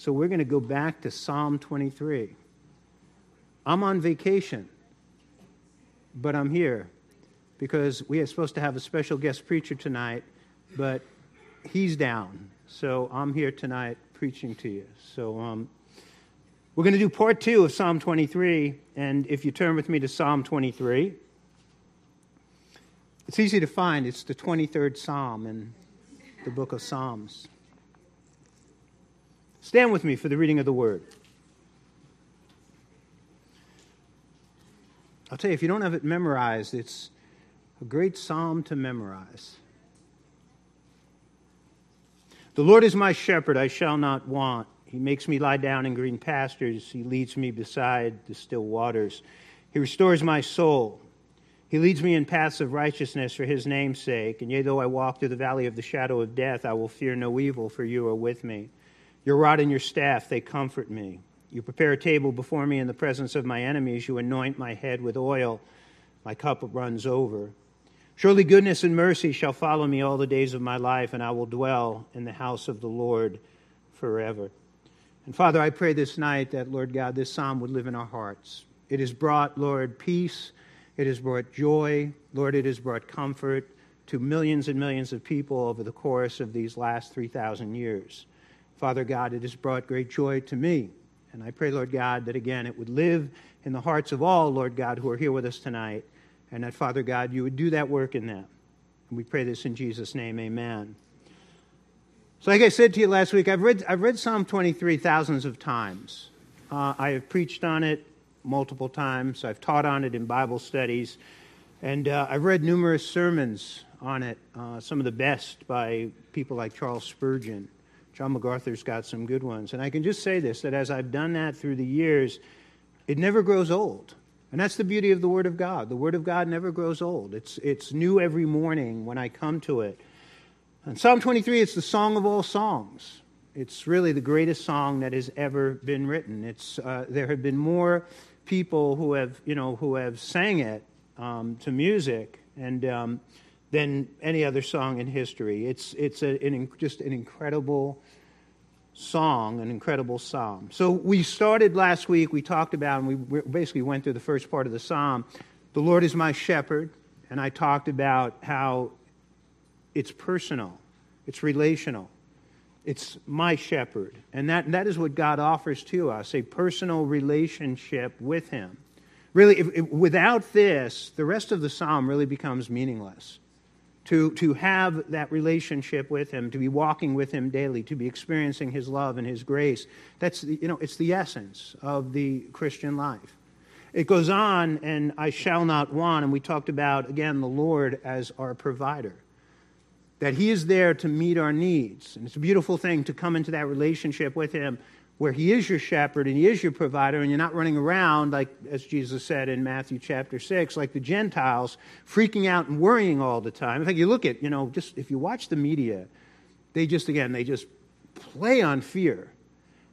So we're going to go back to Psalm 23. I'm on vacation, but I'm here because we are supposed to have a special guest preacher tonight, but he's down. So I'm here tonight preaching to you. So um, we're going to do part two of Psalm 23. And if you turn with me to Psalm 23, it's easy to find. It's the 23rd Psalm in the book of Psalms. Stand with me for the reading of the word. I'll tell you, if you don't have it memorized, it's a great psalm to memorize. The Lord is my shepherd, I shall not want. He makes me lie down in green pastures. He leads me beside the still waters. He restores my soul. He leads me in paths of righteousness for his name's sake. And yea, though I walk through the valley of the shadow of death, I will fear no evil, for you are with me. Your rod and your staff, they comfort me. You prepare a table before me in the presence of my enemies. You anoint my head with oil. My cup runs over. Surely goodness and mercy shall follow me all the days of my life, and I will dwell in the house of the Lord forever. And Father, I pray this night that, Lord God, this psalm would live in our hearts. It has brought, Lord, peace. It has brought joy. Lord, it has brought comfort to millions and millions of people over the course of these last 3,000 years. Father God, it has brought great joy to me. And I pray, Lord God, that again it would live in the hearts of all, Lord God, who are here with us tonight. And that, Father God, you would do that work in them. And we pray this in Jesus' name. Amen. So, like I said to you last week, I've read, I've read Psalm 23 thousands of times. Uh, I have preached on it multiple times. I've taught on it in Bible studies. And uh, I've read numerous sermons on it, uh, some of the best by people like Charles Spurgeon. John MacArthur's got some good ones. And I can just say this that as I've done that through the years, it never grows old. And that's the beauty of the Word of God. The Word of God never grows old. It's, it's new every morning when I come to it. And Psalm 23, it's the song of all songs. It's really the greatest song that has ever been written. It's, uh, there have been more people who have, you know, who have sang it um, to music and um, than any other song in history. It's, it's a, an, just an incredible song, an incredible psalm. So we started last week, we talked about, and we basically went through the first part of the psalm. The Lord is my shepherd, and I talked about how it's personal, it's relational. It's my shepherd. And that, that is what God offers to us a personal relationship with Him. Really, if, if, without this, the rest of the psalm really becomes meaningless to, to have that relationship with him, to be walking with him daily, to be experiencing his love and his grace. That's, you know, it's the essence of the Christian life. It goes on, and I shall not want, and we talked about, again, the Lord as our provider. That he is there to meet our needs. And it's a beautiful thing to come into that relationship with him where he is your shepherd and he is your provider, and you're not running around, like as Jesus said in Matthew chapter 6, like the Gentiles, freaking out and worrying all the time. In fact, you look at, you know, just if you watch the media, they just, again, they just play on fear.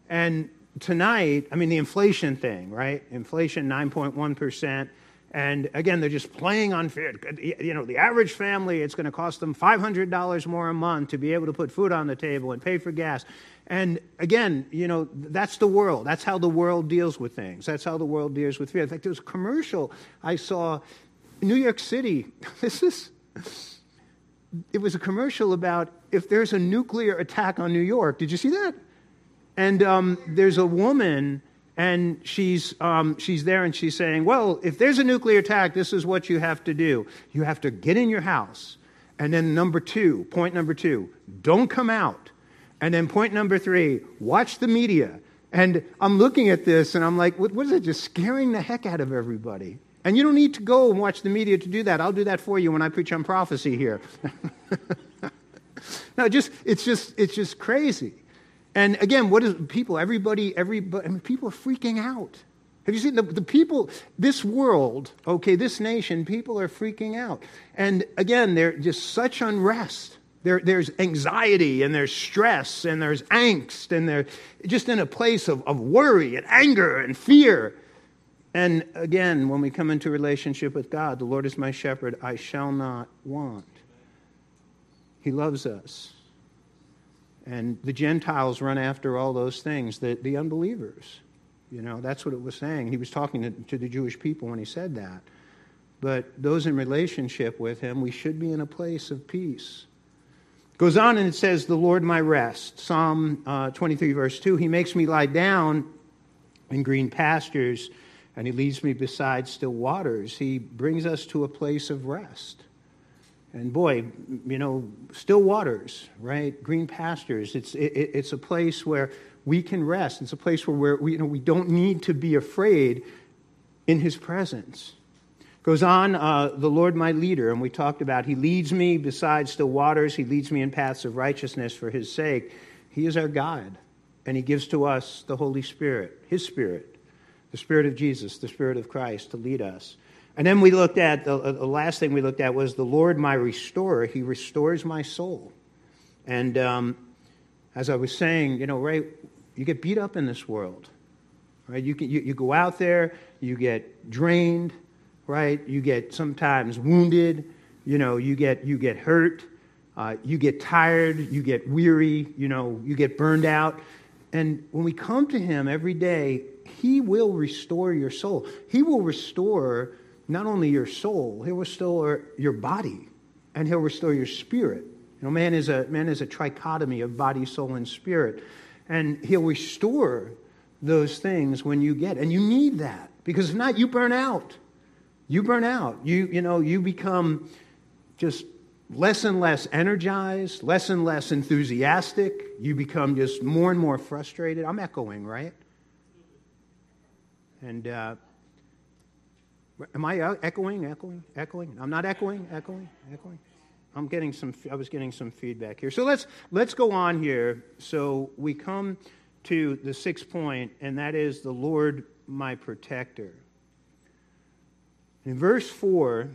And tonight, I mean, the inflation thing, right? Inflation 9.1%. And again, they're just playing on fear. You know, the average family, it's going to cost them $500 more a month to be able to put food on the table and pay for gas. And again, you know, that's the world. That's how the world deals with things. That's how the world deals with fear. In fact, there was a commercial I saw New York City. This is, it was a commercial about if there's a nuclear attack on New York. Did you see that? And um, there's a woman, and she's, um, she's there and she's saying, Well, if there's a nuclear attack, this is what you have to do. You have to get in your house. And then, number two, point number two, don't come out and then point number three, watch the media. And I'm looking at this and I'm like, what, what is it? Just scaring the heck out of everybody. And you don't need to go and watch the media to do that. I'll do that for you when I preach on prophecy here. no, just it's just it's just crazy. And again, what is people? Everybody, everybody. I mean, people are freaking out. Have you seen the, the people? This world, okay, this nation, people are freaking out. And again, they're just such unrest. There, there's anxiety and there's stress and there's angst and they're just in a place of, of worry and anger and fear. And again, when we come into relationship with God, the Lord is my shepherd, I shall not want. He loves us. And the Gentiles run after all those things, the, the unbelievers. You know, that's what it was saying. He was talking to, to the Jewish people when he said that. But those in relationship with him, we should be in a place of peace. Goes on and it says, The Lord my rest. Psalm uh, 23, verse 2. He makes me lie down in green pastures, and he leads me beside still waters. He brings us to a place of rest. And boy, you know, still waters, right? Green pastures. It's, it, it's a place where we can rest. It's a place where we, you know, we don't need to be afraid in his presence. Goes on, uh, the Lord my leader, and we talked about he leads me beside still waters, he leads me in paths of righteousness for his sake. He is our God, and he gives to us the Holy Spirit, his Spirit, the Spirit of Jesus, the Spirit of Christ to lead us. And then we looked at the, uh, the last thing we looked at was the Lord my restorer. He restores my soul. And um, as I was saying, you know, right, you get beat up in this world, right? You, can, you, you go out there, you get drained, right? You get sometimes wounded, you know, you get, you get hurt, uh, you get tired, you get weary, you know, you get burned out. And when we come to Him every day, He will restore your soul. He will restore not only your soul, He'll restore your body, and He'll restore your spirit. You know, man is a man is a trichotomy of body, soul, and spirit. And he'll restore those things when you get. And you need that. Because if not, you burn out. You burn out. You, you know, you become just less and less energized, less and less enthusiastic. You become just more and more frustrated. I'm echoing, right? And uh, am I echoing, echoing, echoing? I'm not echoing, echoing, echoing. I'm getting some. I was getting some feedback here. So let's let's go on here. So we come to the sixth point, and that is the Lord my protector. In verse four,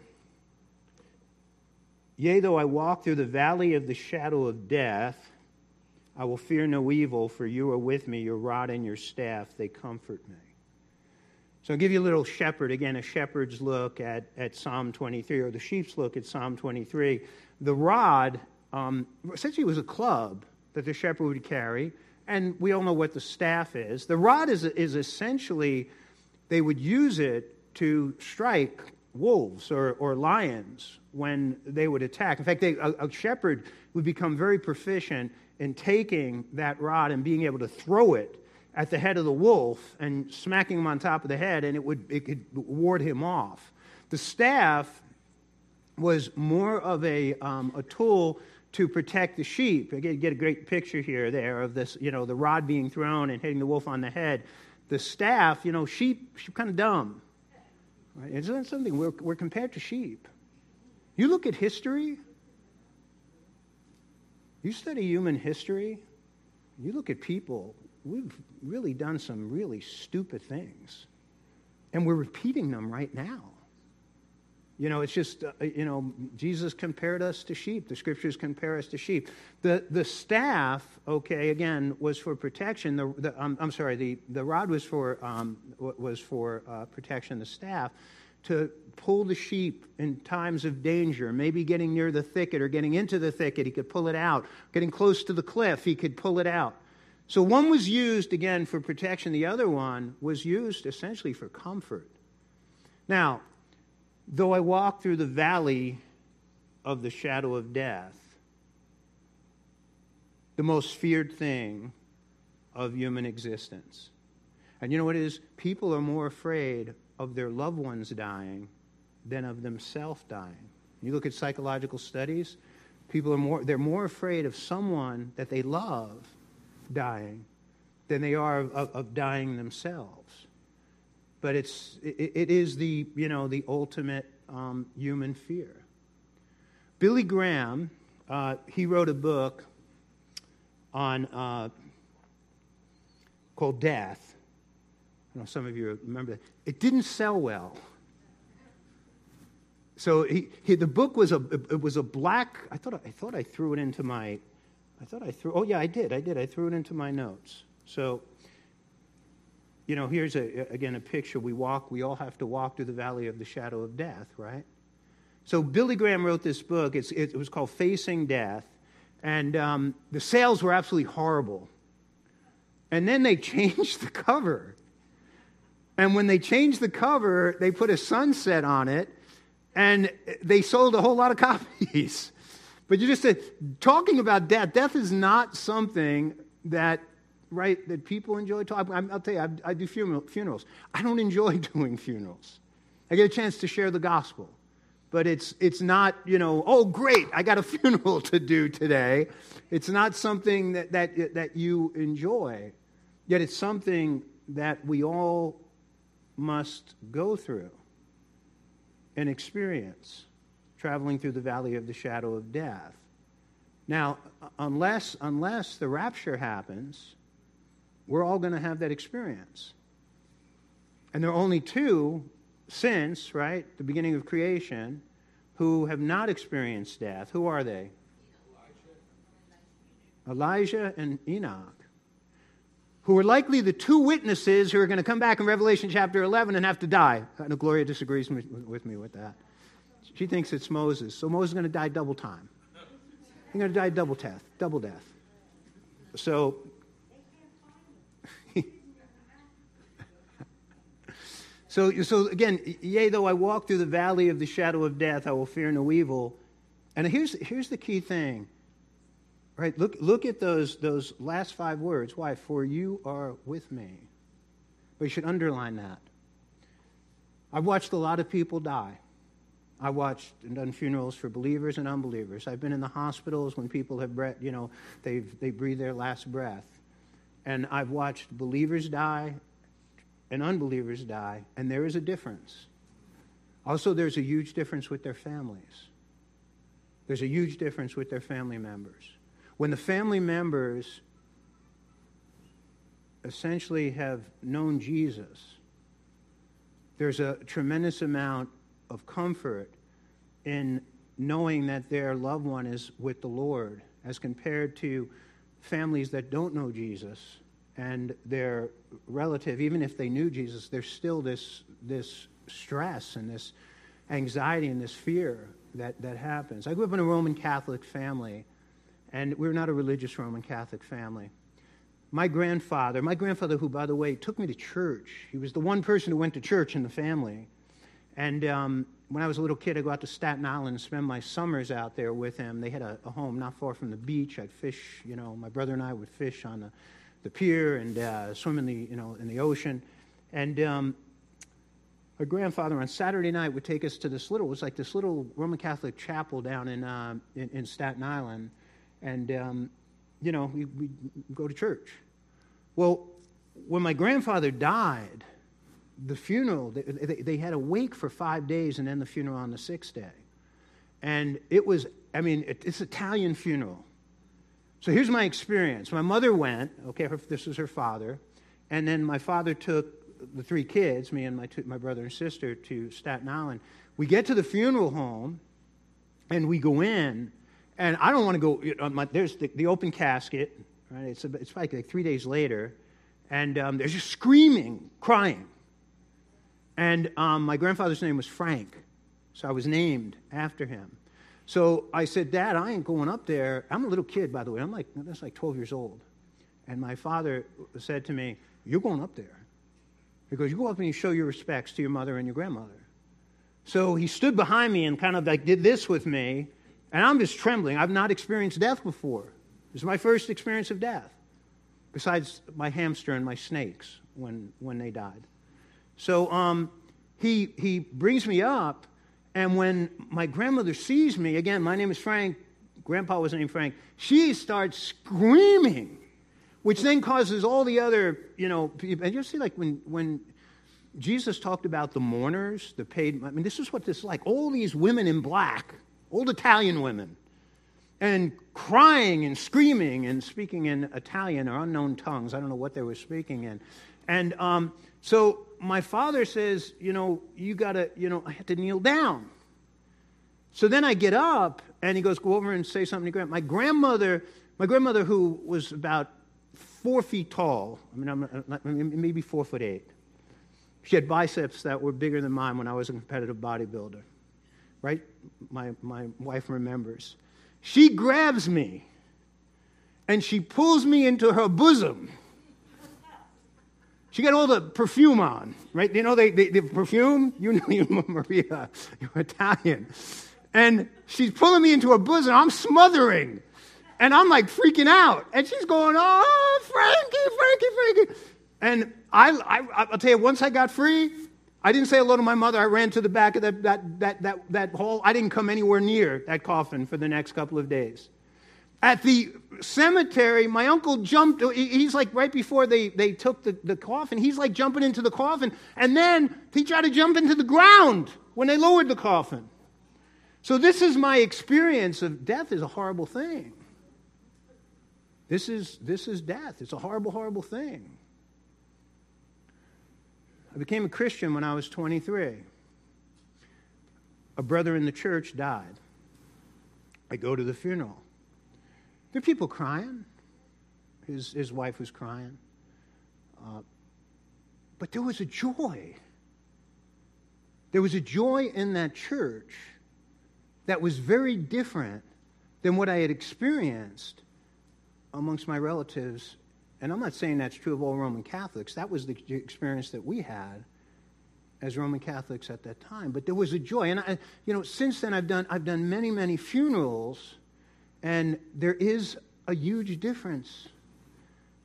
yea, though I walk through the valley of the shadow of death, I will fear no evil, for you are with me. Your rod and your staff they comfort me. So I'll give you a little shepherd, again, a shepherd's look at, at Psalm 23, or the sheep's look at Psalm 23 the rod um, essentially was a club that the shepherd would carry, and we all know what the staff is. The rod is, is essentially, they would use it to strike wolves or, or lions when they would attack. In fact, they, a, a shepherd would become very proficient in taking that rod and being able to throw it at the head of the wolf and smacking him on top of the head, and it would it could ward him off. The staff was more of a, um, a tool to protect the sheep. Again, get a great picture here there of this, you know, the rod being thrown and hitting the wolf on the head. The staff, you know, sheep, sheep kind of dumb. Right? Isn't that something? We're, we're compared to sheep. You look at history, you study human history, you look at people, we've really done some really stupid things. And we're repeating them right now. You know, it's just, uh, you know, Jesus compared us to sheep. The scriptures compare us to sheep. The, the staff, okay, again, was for protection. The, the um, I'm sorry, the, the rod was for, um, was for uh, protection, the staff, to pull the sheep in times of danger, maybe getting near the thicket or getting into the thicket, he could pull it out. Getting close to the cliff, he could pull it out. So one was used, again, for protection, the other one was used essentially for comfort. Now, Though I walk through the valley of the shadow of death, the most feared thing of human existence. And you know what it is? People are more afraid of their loved ones dying than of themselves dying. You look at psychological studies, people are more they're more afraid of someone that they love dying than they are of, of, of dying themselves but it's, it, it is the, you know, the ultimate um, human fear. Billy Graham, uh, he wrote a book on uh, called Death. I know some of you remember that. It didn't sell well. So he, he, the book was a it was a black. I thought I thought I threw it into my. I thought I threw. Oh yeah, I did. I did. I threw it into my notes. So you know, here's a, again a picture. We walk, we all have to walk through the valley of the shadow of death, right? So Billy Graham wrote this book. It's, it was called Facing Death. And um, the sales were absolutely horrible. And then they changed the cover. And when they changed the cover, they put a sunset on it, and they sold a whole lot of copies. But you just said, talking about death, death is not something that, right, that people enjoy talking. I'll tell you, I, I do funerals. I don't enjoy doing funerals. I get a chance to share the gospel but it's, it's not, you know, oh, great, I got a funeral to do today. It's not something that, that, that you enjoy, yet it's something that we all must go through and experience traveling through the valley of the shadow of death. Now, unless, unless the rapture happens, we're all going to have that experience. And there are only two since, right, the beginning of creation, who have not experienced death. Who are they? Elijah and Enoch, who are likely the two witnesses who are going to come back in Revelation chapter 11 and have to die. Uh, and Gloria disagrees with me with that. She thinks it's Moses. So Moses is going to die double time. He's going to die double death, double death. So So, so again, yea, though I walk through the valley of the shadow of death, I will fear no evil. And here's, here's the key thing. Right? Look, look at those, those last five words. Why? For you are with me. But you should underline that. I've watched a lot of people die. I watched and done funerals for believers and unbelievers. I've been in the hospitals when people have, breath, you know, they've, they breathe their last breath. And I've watched believers die and unbelievers die, and there is a difference. Also, there's a huge difference with their families. There's a huge difference with their family members. When the family members essentially have known Jesus, there's a tremendous amount of comfort in knowing that their loved one is with the Lord as compared to families that don't know Jesus and their relative, even if they knew Jesus, there's still this, this stress and this anxiety and this fear that, that happens. I grew up in a Roman Catholic family, and we are not a religious Roman Catholic family. My grandfather, my grandfather, who, by the way, took me to church, he was the one person who went to church in the family. And um, when I was a little kid, I'd go out to Staten Island and spend my summers out there with him. They had a, a home not far from the beach. I'd fish, you know, my brother and I would fish on the the pier and uh, swim in the, you know, in the ocean. And um, our grandfather on Saturday night would take us to this little, it was like this little Roman Catholic chapel down in, uh, in, in, Staten Island. And, um, you know, we, would go to church. Well, when my grandfather died, the funeral, they, they, they had a wake for five days and then the funeral on the sixth day. And it was, I mean, it, it's Italian funeral. So here's my experience. My mother went, okay, her, this was her father, and then my father took the three kids, me and my, two, my brother and sister, to Staten Island. We get to the funeral home, and we go in, and I don't want to go. You know, my, there's the, the, open casket, right? It's, a, it's like, three days later, and um, there's just screaming, crying. And um, my grandfather's name was Frank, so I was named after him. So I said, Dad, I ain't going up there. I'm a little kid, by the way. I'm like, that's like 12 years old. And my father said to me, You're going up there. Because you go up and you show your respects to your mother and your grandmother. So he stood behind me and kind of like did this with me. And I'm just trembling. I've not experienced death before. This is my first experience of death, besides my hamster and my snakes when, when they died. So um, he, he brings me up and when my grandmother sees me, again, my name is Frank, grandpa was named Frank, she starts screaming, which then causes all the other, you know, people. And you see, like, when, when Jesus talked about the mourners, the paid, I mean, this is what this is like. All these women in black, old Italian women, and crying and screaming and speaking in Italian or unknown tongues. I don't know what they were speaking in. And um, so my father says, you know, you got to, you know, I had to kneel down. So then I get up and he goes, go over and say something to grandma. My grandmother, my grandmother who was about four feet tall, I mean, I'm maybe four foot eight. She had biceps that were bigger than mine when I was a competitive bodybuilder, right? My, my wife remembers. She grabs me and she pulls me into her bosom. She got all the perfume on, right? You know, they, they, the perfume, you know, you, Maria, you're Italian. And she's pulling me into her bosom. I'm smothering. And I'm like freaking out. And she's going, oh, Frankie, Frankie, Frankie. And I, I, I'll tell you, once I got free, I didn't say hello to my mother. I ran to the back of that, that, that, that, that hall. I didn't come anywhere near that coffin for the next couple of days. At the cemetery, my uncle jumped. He's like right before they, they took the, the coffin, he's like jumping into the coffin. And then he tried to jump into the ground when they lowered the coffin. So, this is my experience of death is a horrible thing. This is, this is death. It's a horrible, horrible thing. I became a Christian when I was 23. A brother in the church died. I go to the funeral. There are people crying. His, his wife was crying. Uh, but there was a joy. There was a joy in that church that was very different than what I had experienced amongst my relatives. And I'm not saying that's true of all Roman Catholics. That was the experience that we had as Roman Catholics at that time. But there was a joy. And, I, you know, since then I've done, I've done many, many funerals and there is a huge difference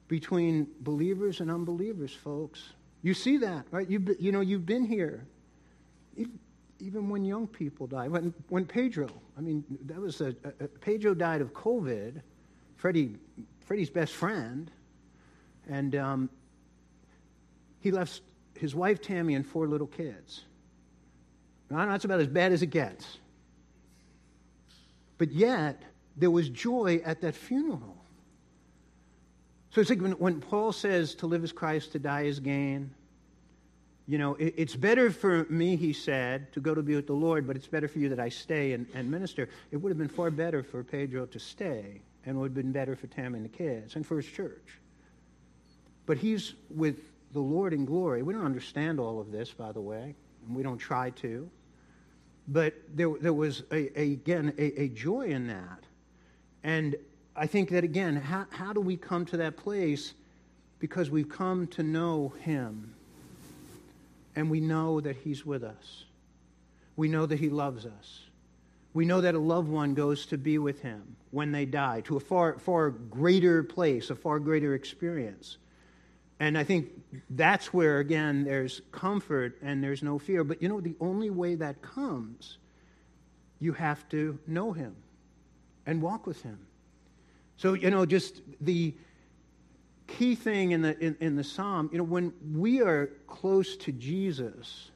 between believers and unbelievers, folks. You see that, right? You, you know, you've been here. Even when young people die. When, when Pedro, I mean, that was a, a Pedro died of COVID, Freddie, Freddie's best friend, and um, he left his wife Tammy and four little kids. Now, that's about as bad as it gets. But yet, there was joy at that funeral. So it's like when, when Paul says to live as Christ, to die as gain. You know, it, it's better for me, he said, to go to be with the Lord, but it's better for you that I stay and, and minister. It would have been far better for Pedro to stay, and would have been better for Tam and the kids, and for his church. But he's with the Lord in glory. We don't understand all of this, by the way, and we don't try to. But there, there was, a, a again, a, a joy in that. And I think that, again, how, how do we come to that place? Because we've come to know Him. And we know that He's with us. We know that He loves us. We know that a loved one goes to be with Him when they die, to a far, far greater place, a far greater experience. And I think that's where, again, there's comfort and there's no fear. But you know, the only way that comes, you have to know Him and walk with him. So, you know, just the key thing in the, in, in the psalm, you know, when we are close to Jesus,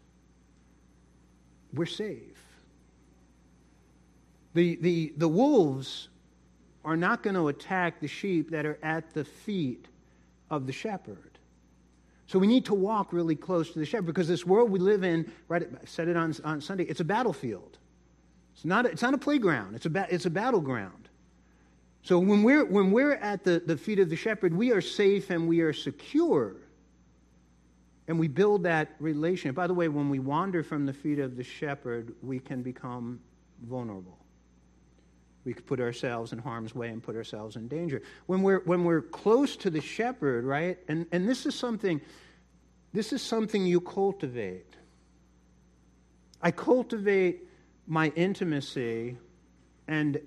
we're safe. The, the, the wolves are not going to attack the sheep that are at the feet of the shepherd. So we need to walk really close to the shepherd because this world we live in, right, I said it on, on Sunday, it's a battlefield. It's not a, it's not a playground, it's a, ba- it's a battleground. So when we're, when we're at the, the feet of the shepherd, we are safe and we are secure. And we build that relationship. By the way, when we wander from the feet of the shepherd, we can become vulnerable. We could put ourselves in harm's way and put ourselves in danger. When we're, when we're close to the shepherd, right? And, and this is something, this is something you cultivate. I cultivate my intimacy and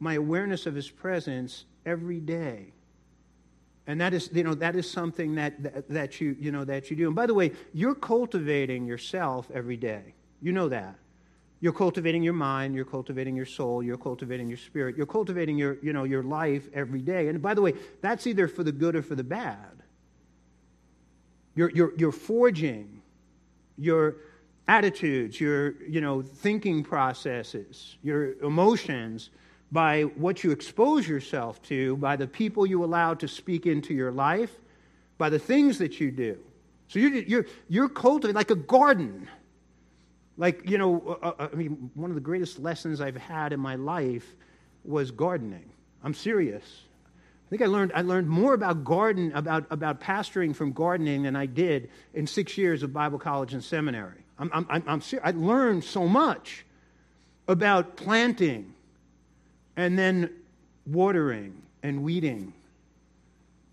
my awareness of his presence every day. And that is you know that is something that, that, that you you know that you do. And by the way you're cultivating yourself every day. You know that. You're cultivating your mind. You're cultivating your soul. You're cultivating your spirit. You're cultivating your you know your life every day. And by the way that's either for the good or for the bad. You're you're, you're forging your attitudes, your you know, thinking processes, your emotions, by what you expose yourself to, by the people you allow to speak into your life, by the things that you do. So you're, you're, you're cultivating like a garden. Like, you know, uh, uh, I mean, one of the greatest lessons I've had in my life was gardening. I'm serious. I think I learned, I learned more about garden, about, about pastoring from gardening than I did in six years of Bible college and seminary. I'm, I'm, I'm, I'm I learned so much about planting and then watering and weeding,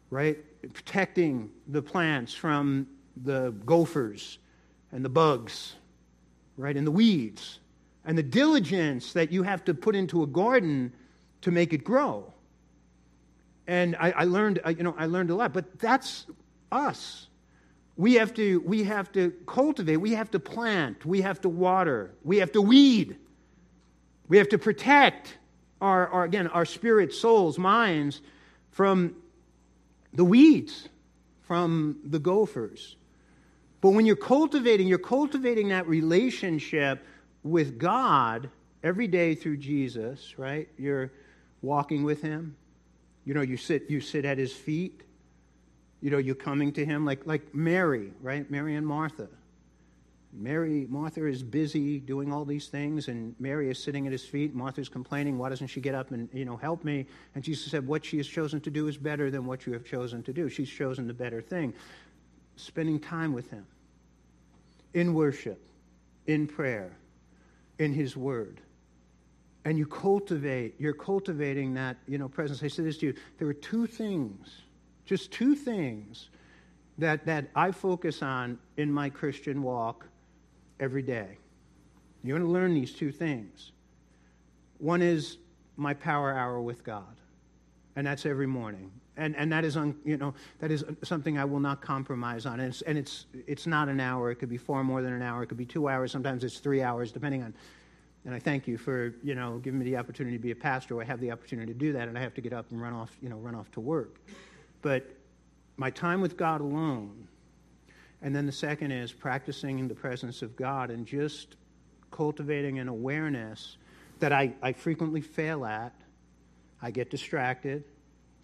right? Protecting the plants from the gophers and the bugs, right? And the weeds. And the diligence that you have to put into a garden to make it grow. And I, I learned, you know, I learned a lot. But that's us. We have to, we have to cultivate, we have to plant, we have to water, we have to weed, we have to protect our, our again, our spirit, souls, minds from the weeds, from the gophers. But when you're cultivating, you're cultivating that relationship with God every day through Jesus, right? You're walking with him. You know, you sit, you sit at his feet. You know, you're coming to him like, like Mary, right? Mary and Martha. Mary, Martha is busy doing all these things, and Mary is sitting at his feet. Martha's complaining, why doesn't she get up and, you know, help me? And Jesus said, what she has chosen to do is better than what you have chosen to do. She's chosen the better thing. Spending time with him in worship, in prayer, in his word and you cultivate, you're cultivating that, you know, presence. I said this to you. There are two things, just two things that, that I focus on in my Christian walk every day. You're going to learn these two things. One is my power hour with God, and that's every morning. And, and that is un, you know that is something I will not compromise on. And it's, and it's it's not an hour. It could be far more than an hour. It could be two hours. Sometimes it's three hours, depending on and I thank you for, you know, giving me the opportunity to be a pastor. I have the opportunity to do that, and I have to get up and run off, you know, run off to work. But my time with God alone, and then the second is practicing in the presence of God and just cultivating an awareness that I, I frequently fail at. I get distracted.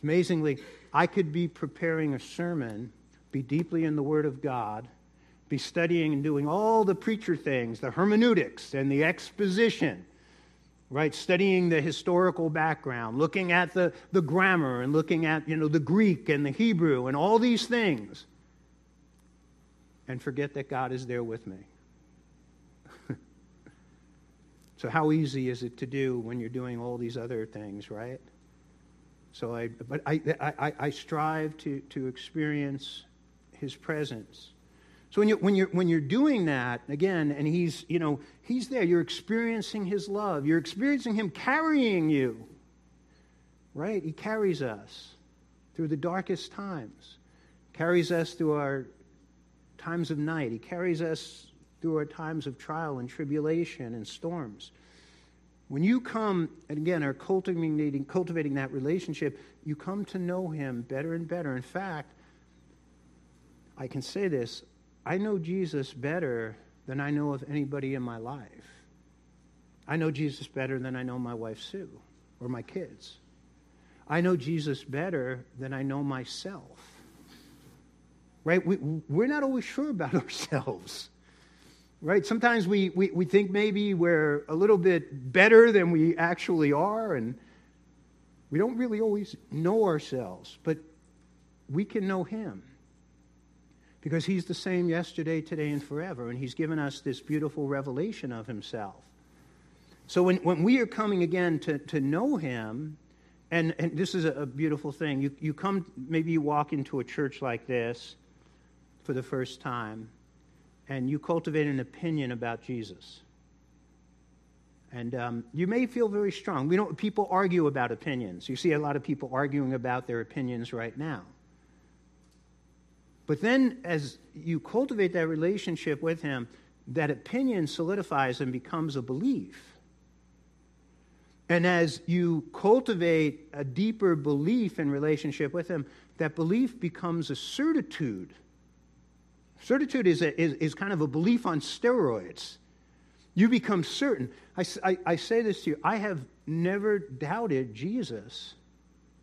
Amazingly, I could be preparing a sermon, be deeply in the Word of God, be studying and doing all the preacher things, the hermeneutics and the exposition, right? Studying the historical background, looking at the, the grammar and looking at, you know, the Greek and the Hebrew and all these things. And forget that God is there with me. so how easy is it to do when you're doing all these other things, right? So I, but I, I, I strive to, to experience his presence so when you're, when you're, when you're doing that, again, and he's, you know, he's there, you're experiencing his love. You're experiencing him carrying you, right? He carries us through the darkest times, carries us through our times of night. He carries us through our times of trial and tribulation and storms. When you come, and again, are cultivating, cultivating that relationship, you come to know him better and better. In fact, I can say this I know Jesus better than I know of anybody in my life. I know Jesus better than I know my wife Sue or my kids. I know Jesus better than I know myself. Right? We, we're not always sure about ourselves. Right? Sometimes we, we, we think maybe we're a little bit better than we actually are, and we don't really always know ourselves, but we can know Him because he's the same yesterday, today, and forever. And he's given us this beautiful revelation of himself. So when, when we are coming again to, to know him, and, and this is a, a beautiful thing, you, you come, maybe you walk into a church like this for the first time, and you cultivate an opinion about Jesus. And um, you may feel very strong. We don't, people argue about opinions. You see a lot of people arguing about their opinions right now. But then, as you cultivate that relationship with Him, that opinion solidifies and becomes a belief. And as you cultivate a deeper belief in relationship with Him, that belief becomes a certitude. Certitude is, a, is, is kind of a belief on steroids. You become certain. I, I, I say this to you I have never doubted Jesus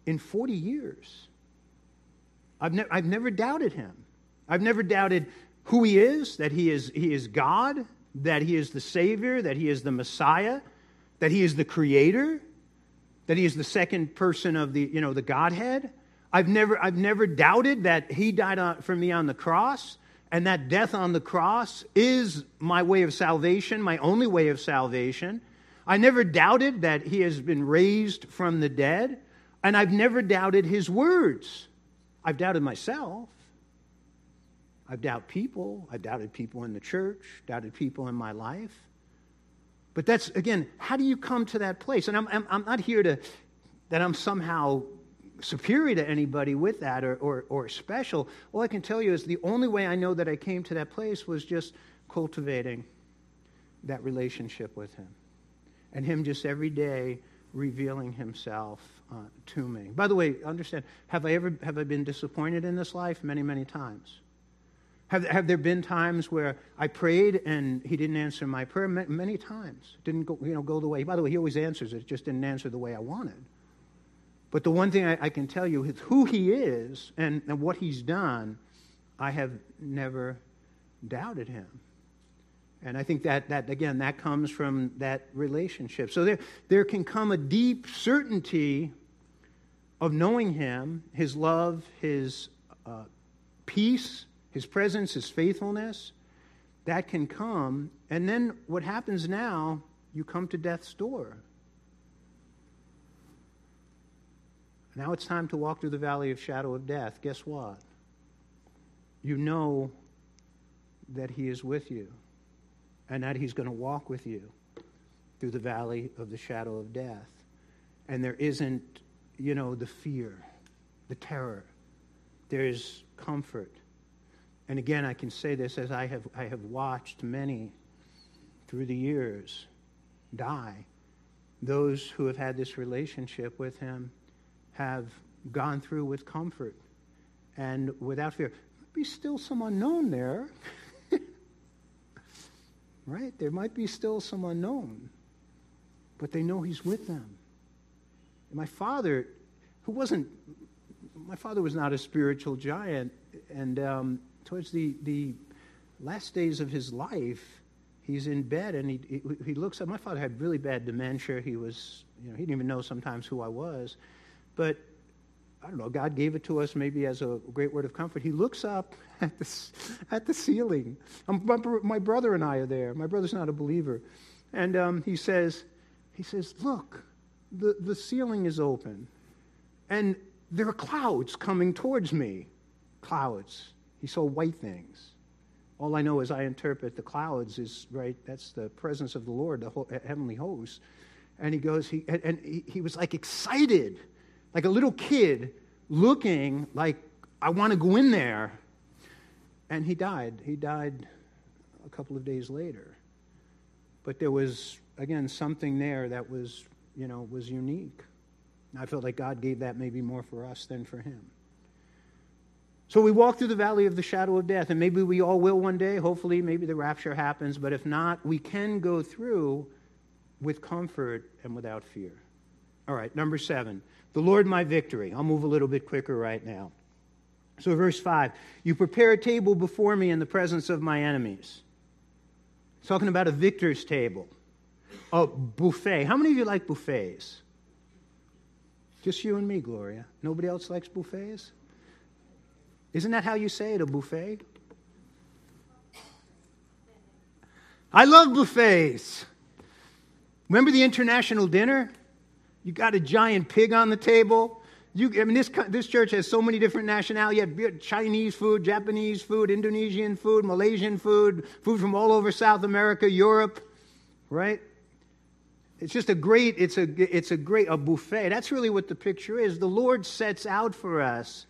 in 40 years. I've, ne- I've never doubted him. I've never doubted who he is, that he is, he is God, that he is the Savior, that he is the Messiah, that he is the Creator, that he is the second person of the, you know, the Godhead. I've never, I've never doubted that he died on, for me on the cross, and that death on the cross is my way of salvation, my only way of salvation. I never doubted that he has been raised from the dead. And I've never doubted his words. I've doubted myself. I've doubted people. I've doubted people in the church, doubted people in my life. But that's, again, how do you come to that place? And I'm, I'm, I'm not here to, that I'm somehow superior to anybody with that or, or, or special. All I can tell you is the only way I know that I came to that place was just cultivating that relationship with Him. And Him just every day revealing Himself uh, to me. By the way, understand, have I ever have I been disappointed in this life? Many, many times. Have, have there been times where I prayed and he didn't answer my prayer? Many times. Didn't go, you know, go the way. By the way, he always answers it, just didn't answer the way I wanted. But the one thing I, I can tell you is who he is and, and what he's done, I have never doubted him. And I think that, that, again, that comes from that relationship. So there, there can come a deep certainty of knowing Him, His love, His uh, peace, His presence, His faithfulness. That can come. And then what happens now, you come to death's door. Now it's time to walk through the valley of shadow of death. Guess what? You know that He is with you and that He's going to walk with you through the valley of the shadow of death. And there isn't, you know, the fear, the terror. There's comfort. And again, I can say this as I have, I have watched many through the years die. Those who have had this relationship with Him have gone through with comfort and without fear. Be still some unknown there. right? There might be still some unknown, but they know He's with them. And my father, who wasn't, my father was not a spiritual giant, and um, towards the, the last days of his life, he's in bed and he, he, looks up. My father had really bad dementia. He was, you know, he didn't even know sometimes who I was. But I don't know, God gave it to us maybe as a great word of comfort. He looks up at the, at the ceiling. Um, my, my brother and I are there. My brother's not a believer. And um, he says, he says, look, the, the ceiling is open. And there are clouds coming towards me. Clouds. He saw white things. All I know as I interpret the clouds is, right, that's the presence of the Lord, the whole, heavenly host. And he goes, he, and he, he was like excited, like a little kid looking like, I want to go in there. And he died. He died a couple of days later. But there was, again, something there that was, you know, was unique. I felt like God gave that maybe more for us than for him. So we walk through the valley of the shadow of death, and maybe we all will one day. Hopefully, maybe the rapture happens, but if not, we can go through with comfort and without fear. All right, number seven, the Lord my victory. I'll move a little bit quicker right now. So, verse 5 You prepare a table before me in the presence of my enemies. It's talking about a victor's table, a buffet. How many of you like buffets? Just you and me, Gloria. Nobody else likes buffets? Isn't that how you say it, a buffet? I love buffets. Remember the international dinner? You got a giant pig on the table. You, I mean, this, this church has so many different nationalities. Chinese food, Japanese food, Indonesian food, Malaysian food, food from all over South America, Europe, right? It's just a great, it's a, it's a great, a buffet. That's really what the picture is. The Lord sets out for us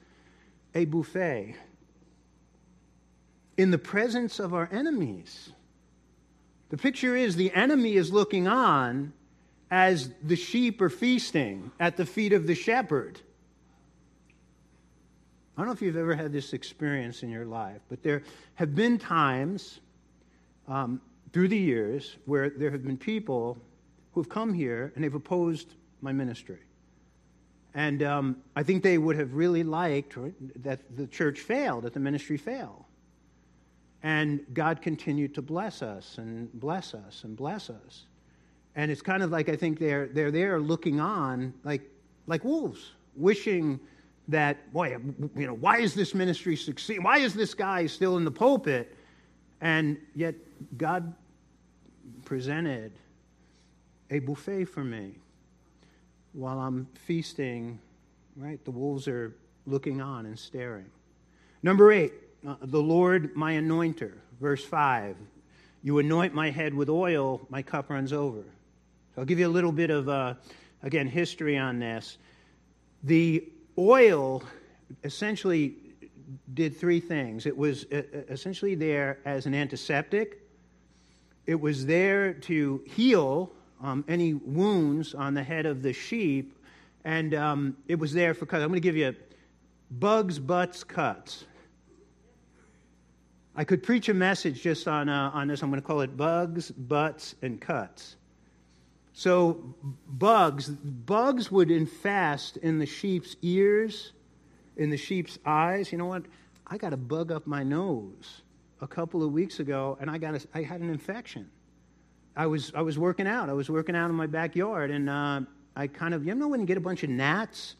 a buffet in the presence of our enemies. The picture is the enemy is looking on as the sheep are feasting at the feet of the shepherd. I don't know if you've ever had this experience in your life, but there have been times um, through the years where there have been people who have come here and they've opposed my ministry. And um, I think they would have really liked that the church failed, that the ministry failed. And God continued to bless us and bless us and bless us. And it's kind of like I think they're, they're there looking on like, like wolves, wishing that, boy, you know, why is this ministry succeeding? Why is this guy still in the pulpit? And yet God presented a buffet for me while I'm feasting right? The wolves are looking on and staring. Number eight, uh, the Lord my anointer. Verse 5 You anoint my head with oil, my cup runs over. So I'll give you a little bit of, uh, again, history on this. The oil essentially did three things it was uh, uh, essentially there as an antiseptic, it was there to heal um, any wounds on the head of the sheep, and um, it was there for cuts. I'm going to give you bugs, butts, cuts. I could preach a message just on, uh, on this. I'm going to call it bugs, butts, and cuts. So, bugs, bugs would infest in the sheep's ears, in the sheep's eyes. You know what? I got a bug up my nose a couple of weeks ago, and I, got a, I had an infection. I was, I was working out. I was working out in my backyard, and uh, I kind of, you know, when you get a bunch of gnats,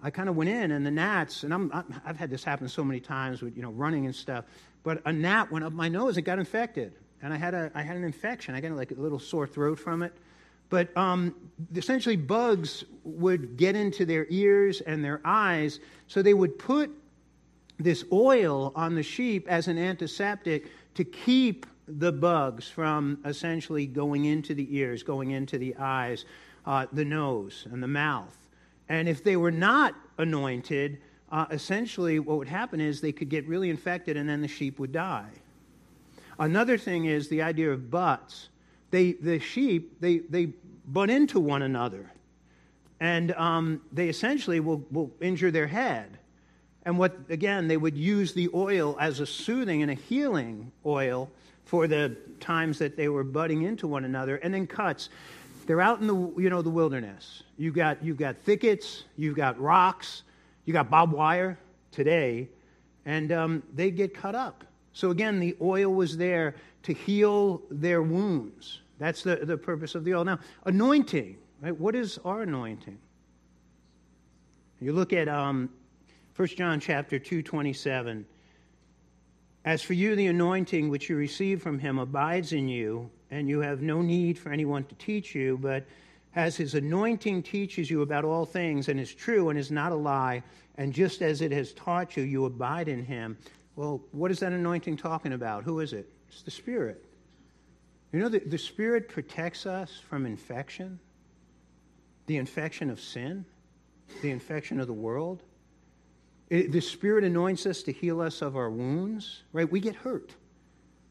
I kind of went in, and the gnats, and I'm, I've had this happen so many times with, you know, running and stuff, but a gnat went up my nose and got infected. And I had, a, I had an infection. I got like a little sore throat from it. But um, essentially, bugs would get into their ears and their eyes, so they would put this oil on the sheep as an antiseptic to keep the bugs from essentially going into the ears, going into the eyes, uh, the nose, and the mouth. And if they were not anointed, uh, essentially what would happen is they could get really infected and then the sheep would die. Another thing is the idea of butts they, the sheep, they, they butt into one another. And um, they essentially will, will injure their head. And what, again, they would use the oil as a soothing and a healing oil for the times that they were butting into one another. And then cuts. They're out in the, you know, the wilderness. You've got, you've got thickets, you've got rocks, you got barbed wire today, and um, they get cut up. So again, the oil was there to heal their wounds. That's the, the purpose of the oil. Now, anointing, right? What is our anointing? You look at um, 1 John chapter 2, 27. As for you, the anointing which you receive from him abides in you, and you have no need for anyone to teach you, but as his anointing teaches you about all things and is true and is not a lie, and just as it has taught you, you abide in him. Well, what is that anointing talking about? Who is it? It's the Spirit. You know, the, the Spirit protects us from infection, the infection of sin, the infection of the world. It, the Spirit anoints us to heal us of our wounds, right? We get hurt,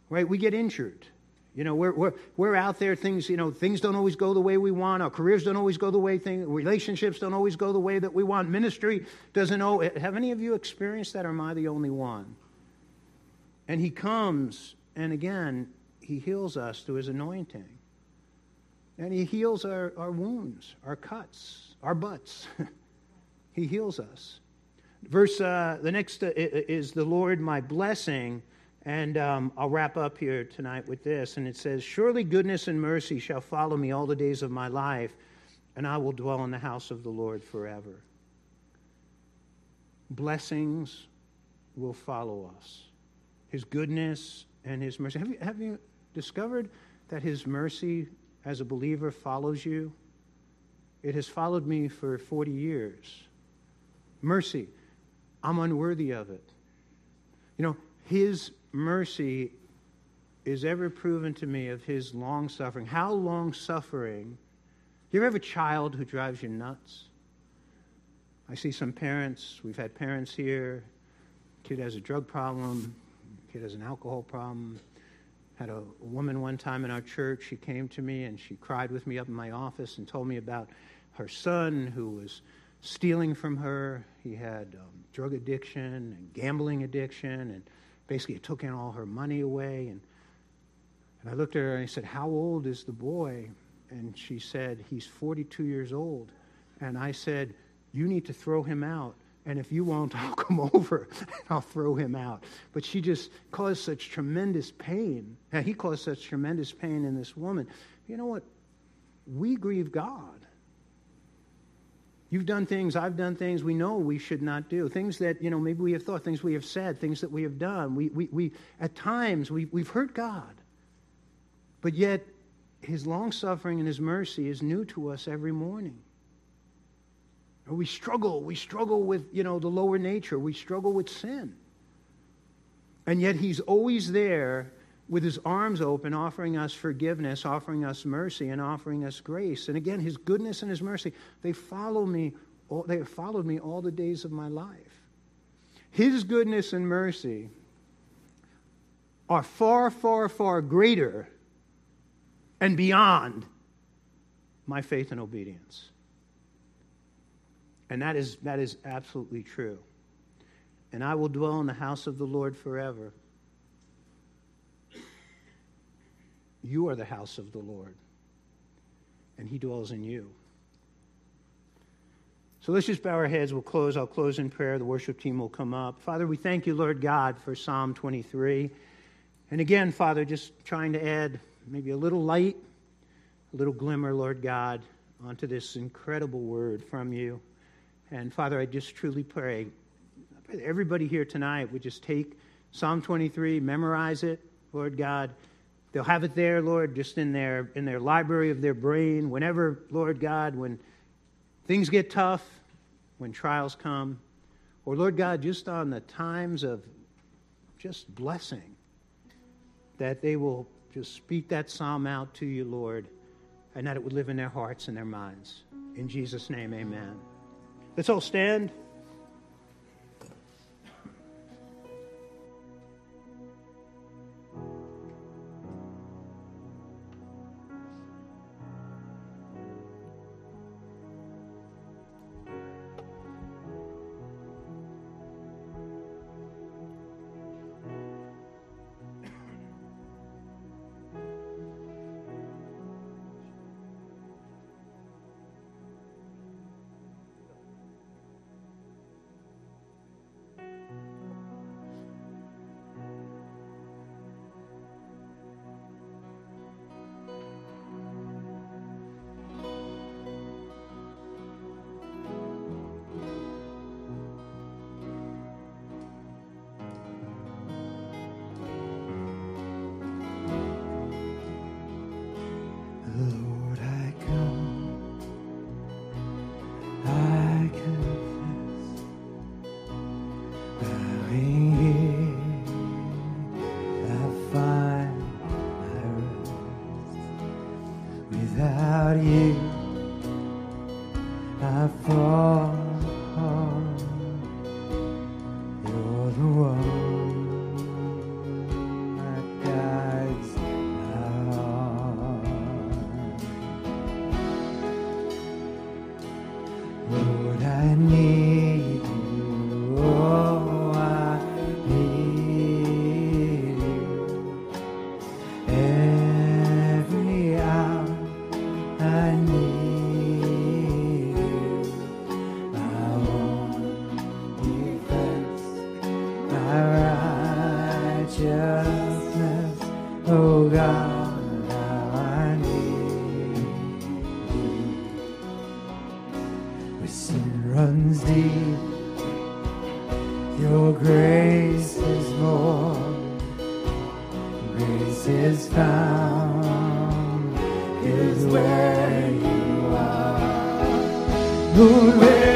right? We get injured. You know, we're, we're, we're out there, things, you know, things don't always go the way we want. Our careers don't always go the way things, relationships don't always go the way that we want. Ministry doesn't know. Have any of you experienced that, or am I the only one? And he comes and again, he heals us through his anointing. And he heals our, our wounds, our cuts, our butts. he heals us. Verse, uh, the next uh, is the Lord my blessing. And um, I'll wrap up here tonight with this. And it says, Surely goodness and mercy shall follow me all the days of my life, and I will dwell in the house of the Lord forever. Blessings will follow us. His goodness and his mercy. Have you, have you discovered that his mercy as a believer follows you? It has followed me for 40 years. Mercy, I'm unworthy of it. You know, his mercy is ever proven to me of his long suffering. How long suffering? You ever have a child who drives you nuts? I see some parents, we've had parents here, kid has a drug problem, kid has an alcohol problem. Had a woman one time in our church, she came to me and she cried with me up in my office and told me about her son who was stealing from her. He had um, drug addiction and gambling addiction, and basically took in all her money away. And, and I looked at her and I said, How old is the boy? And she said, He's 42 years old. And I said, You need to throw him out and if you won't, I'll come over and I'll throw him out. But she just caused such tremendous pain. And he caused such tremendous pain in this woman. You know what? We grieve God. You've done things, I've done things we know we should not do. Things that, you know, maybe we have thought, things we have said, things that we have done. We, we, we at times, we, we've hurt God. But yet, his long suffering and his mercy is new to us every morning. Or We struggle. We struggle with, you know, the lower nature. We struggle with sin. And yet he's always there with his arms open, offering us forgiveness, offering us mercy, and offering us grace. And again, his goodness and his mercy, they follow me, they have followed me all the days of my life. His goodness and mercy are far, far, far greater and beyond my faith and obedience. And that is, that is absolutely true. And I will dwell in the house of the Lord forever. You are the house of the Lord, and He dwells in you. So let's just bow our heads. We'll close. I'll close in prayer. The worship team will come up. Father, we thank you, Lord God, for Psalm 23. And again, Father, just trying to add maybe a little light, a little glimmer, Lord God, onto this incredible word from you. And Father, I just truly pray, I pray that everybody here tonight would just take Psalm 23, memorize it, Lord God. They'll have it there, Lord, just in their in their library of their brain. Whenever, Lord God, when things get tough, when trials come, or Lord God, just on the times of just blessing, that they will just speak that psalm out to you, Lord, and that it would live in their hearts and their minds. In Jesus' name, amen. Let's all stand. grace is found is where you are. Lord, Where.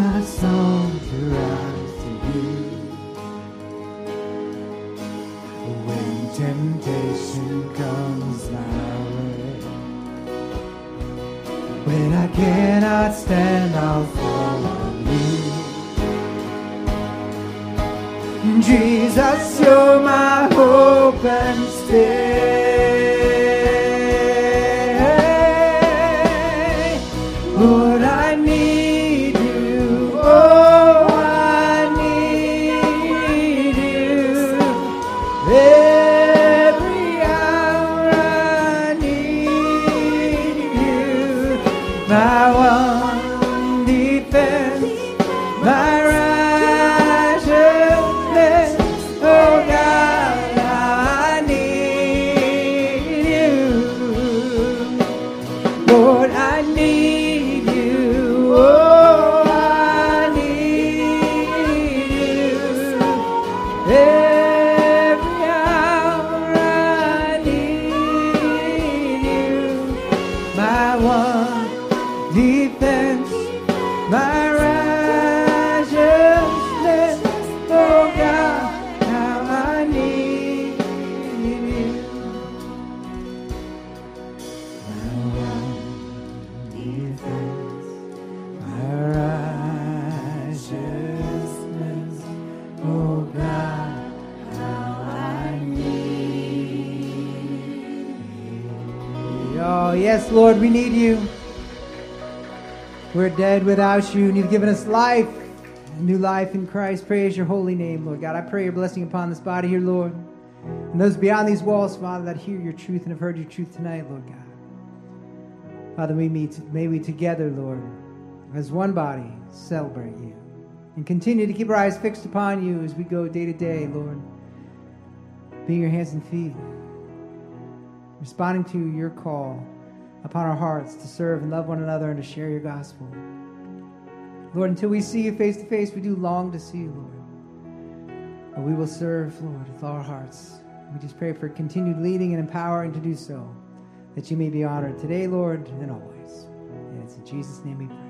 my song to rise to you. When temptation comes my way, when I cannot stand, I'll fall on you. Jesus, you're my hope. My righteousness. Oh God, how I need you. Defense, my righteousness. Oh God, how I need Oh, yes, Lord, we need you. Dead without you, and you've given us life, new life in Christ. Praise your holy name, Lord God. I pray your blessing upon this body here, Lord. And those beyond these walls, Father, that hear your truth and have heard your truth tonight, Lord God. Father, we meet, may we together, Lord, as one body, celebrate you. And continue to keep our eyes fixed upon you as we go day to day, Lord. Being your hands and feet. Responding to your call upon our hearts to serve and love one another and to share your gospel. Lord, until we see you face to face, we do long to see you, Lord. But we will serve, Lord, with all our hearts. We just pray for continued leading and empowering to do so, that you may be honored today, Lord, and always. And it's in Jesus' name we pray.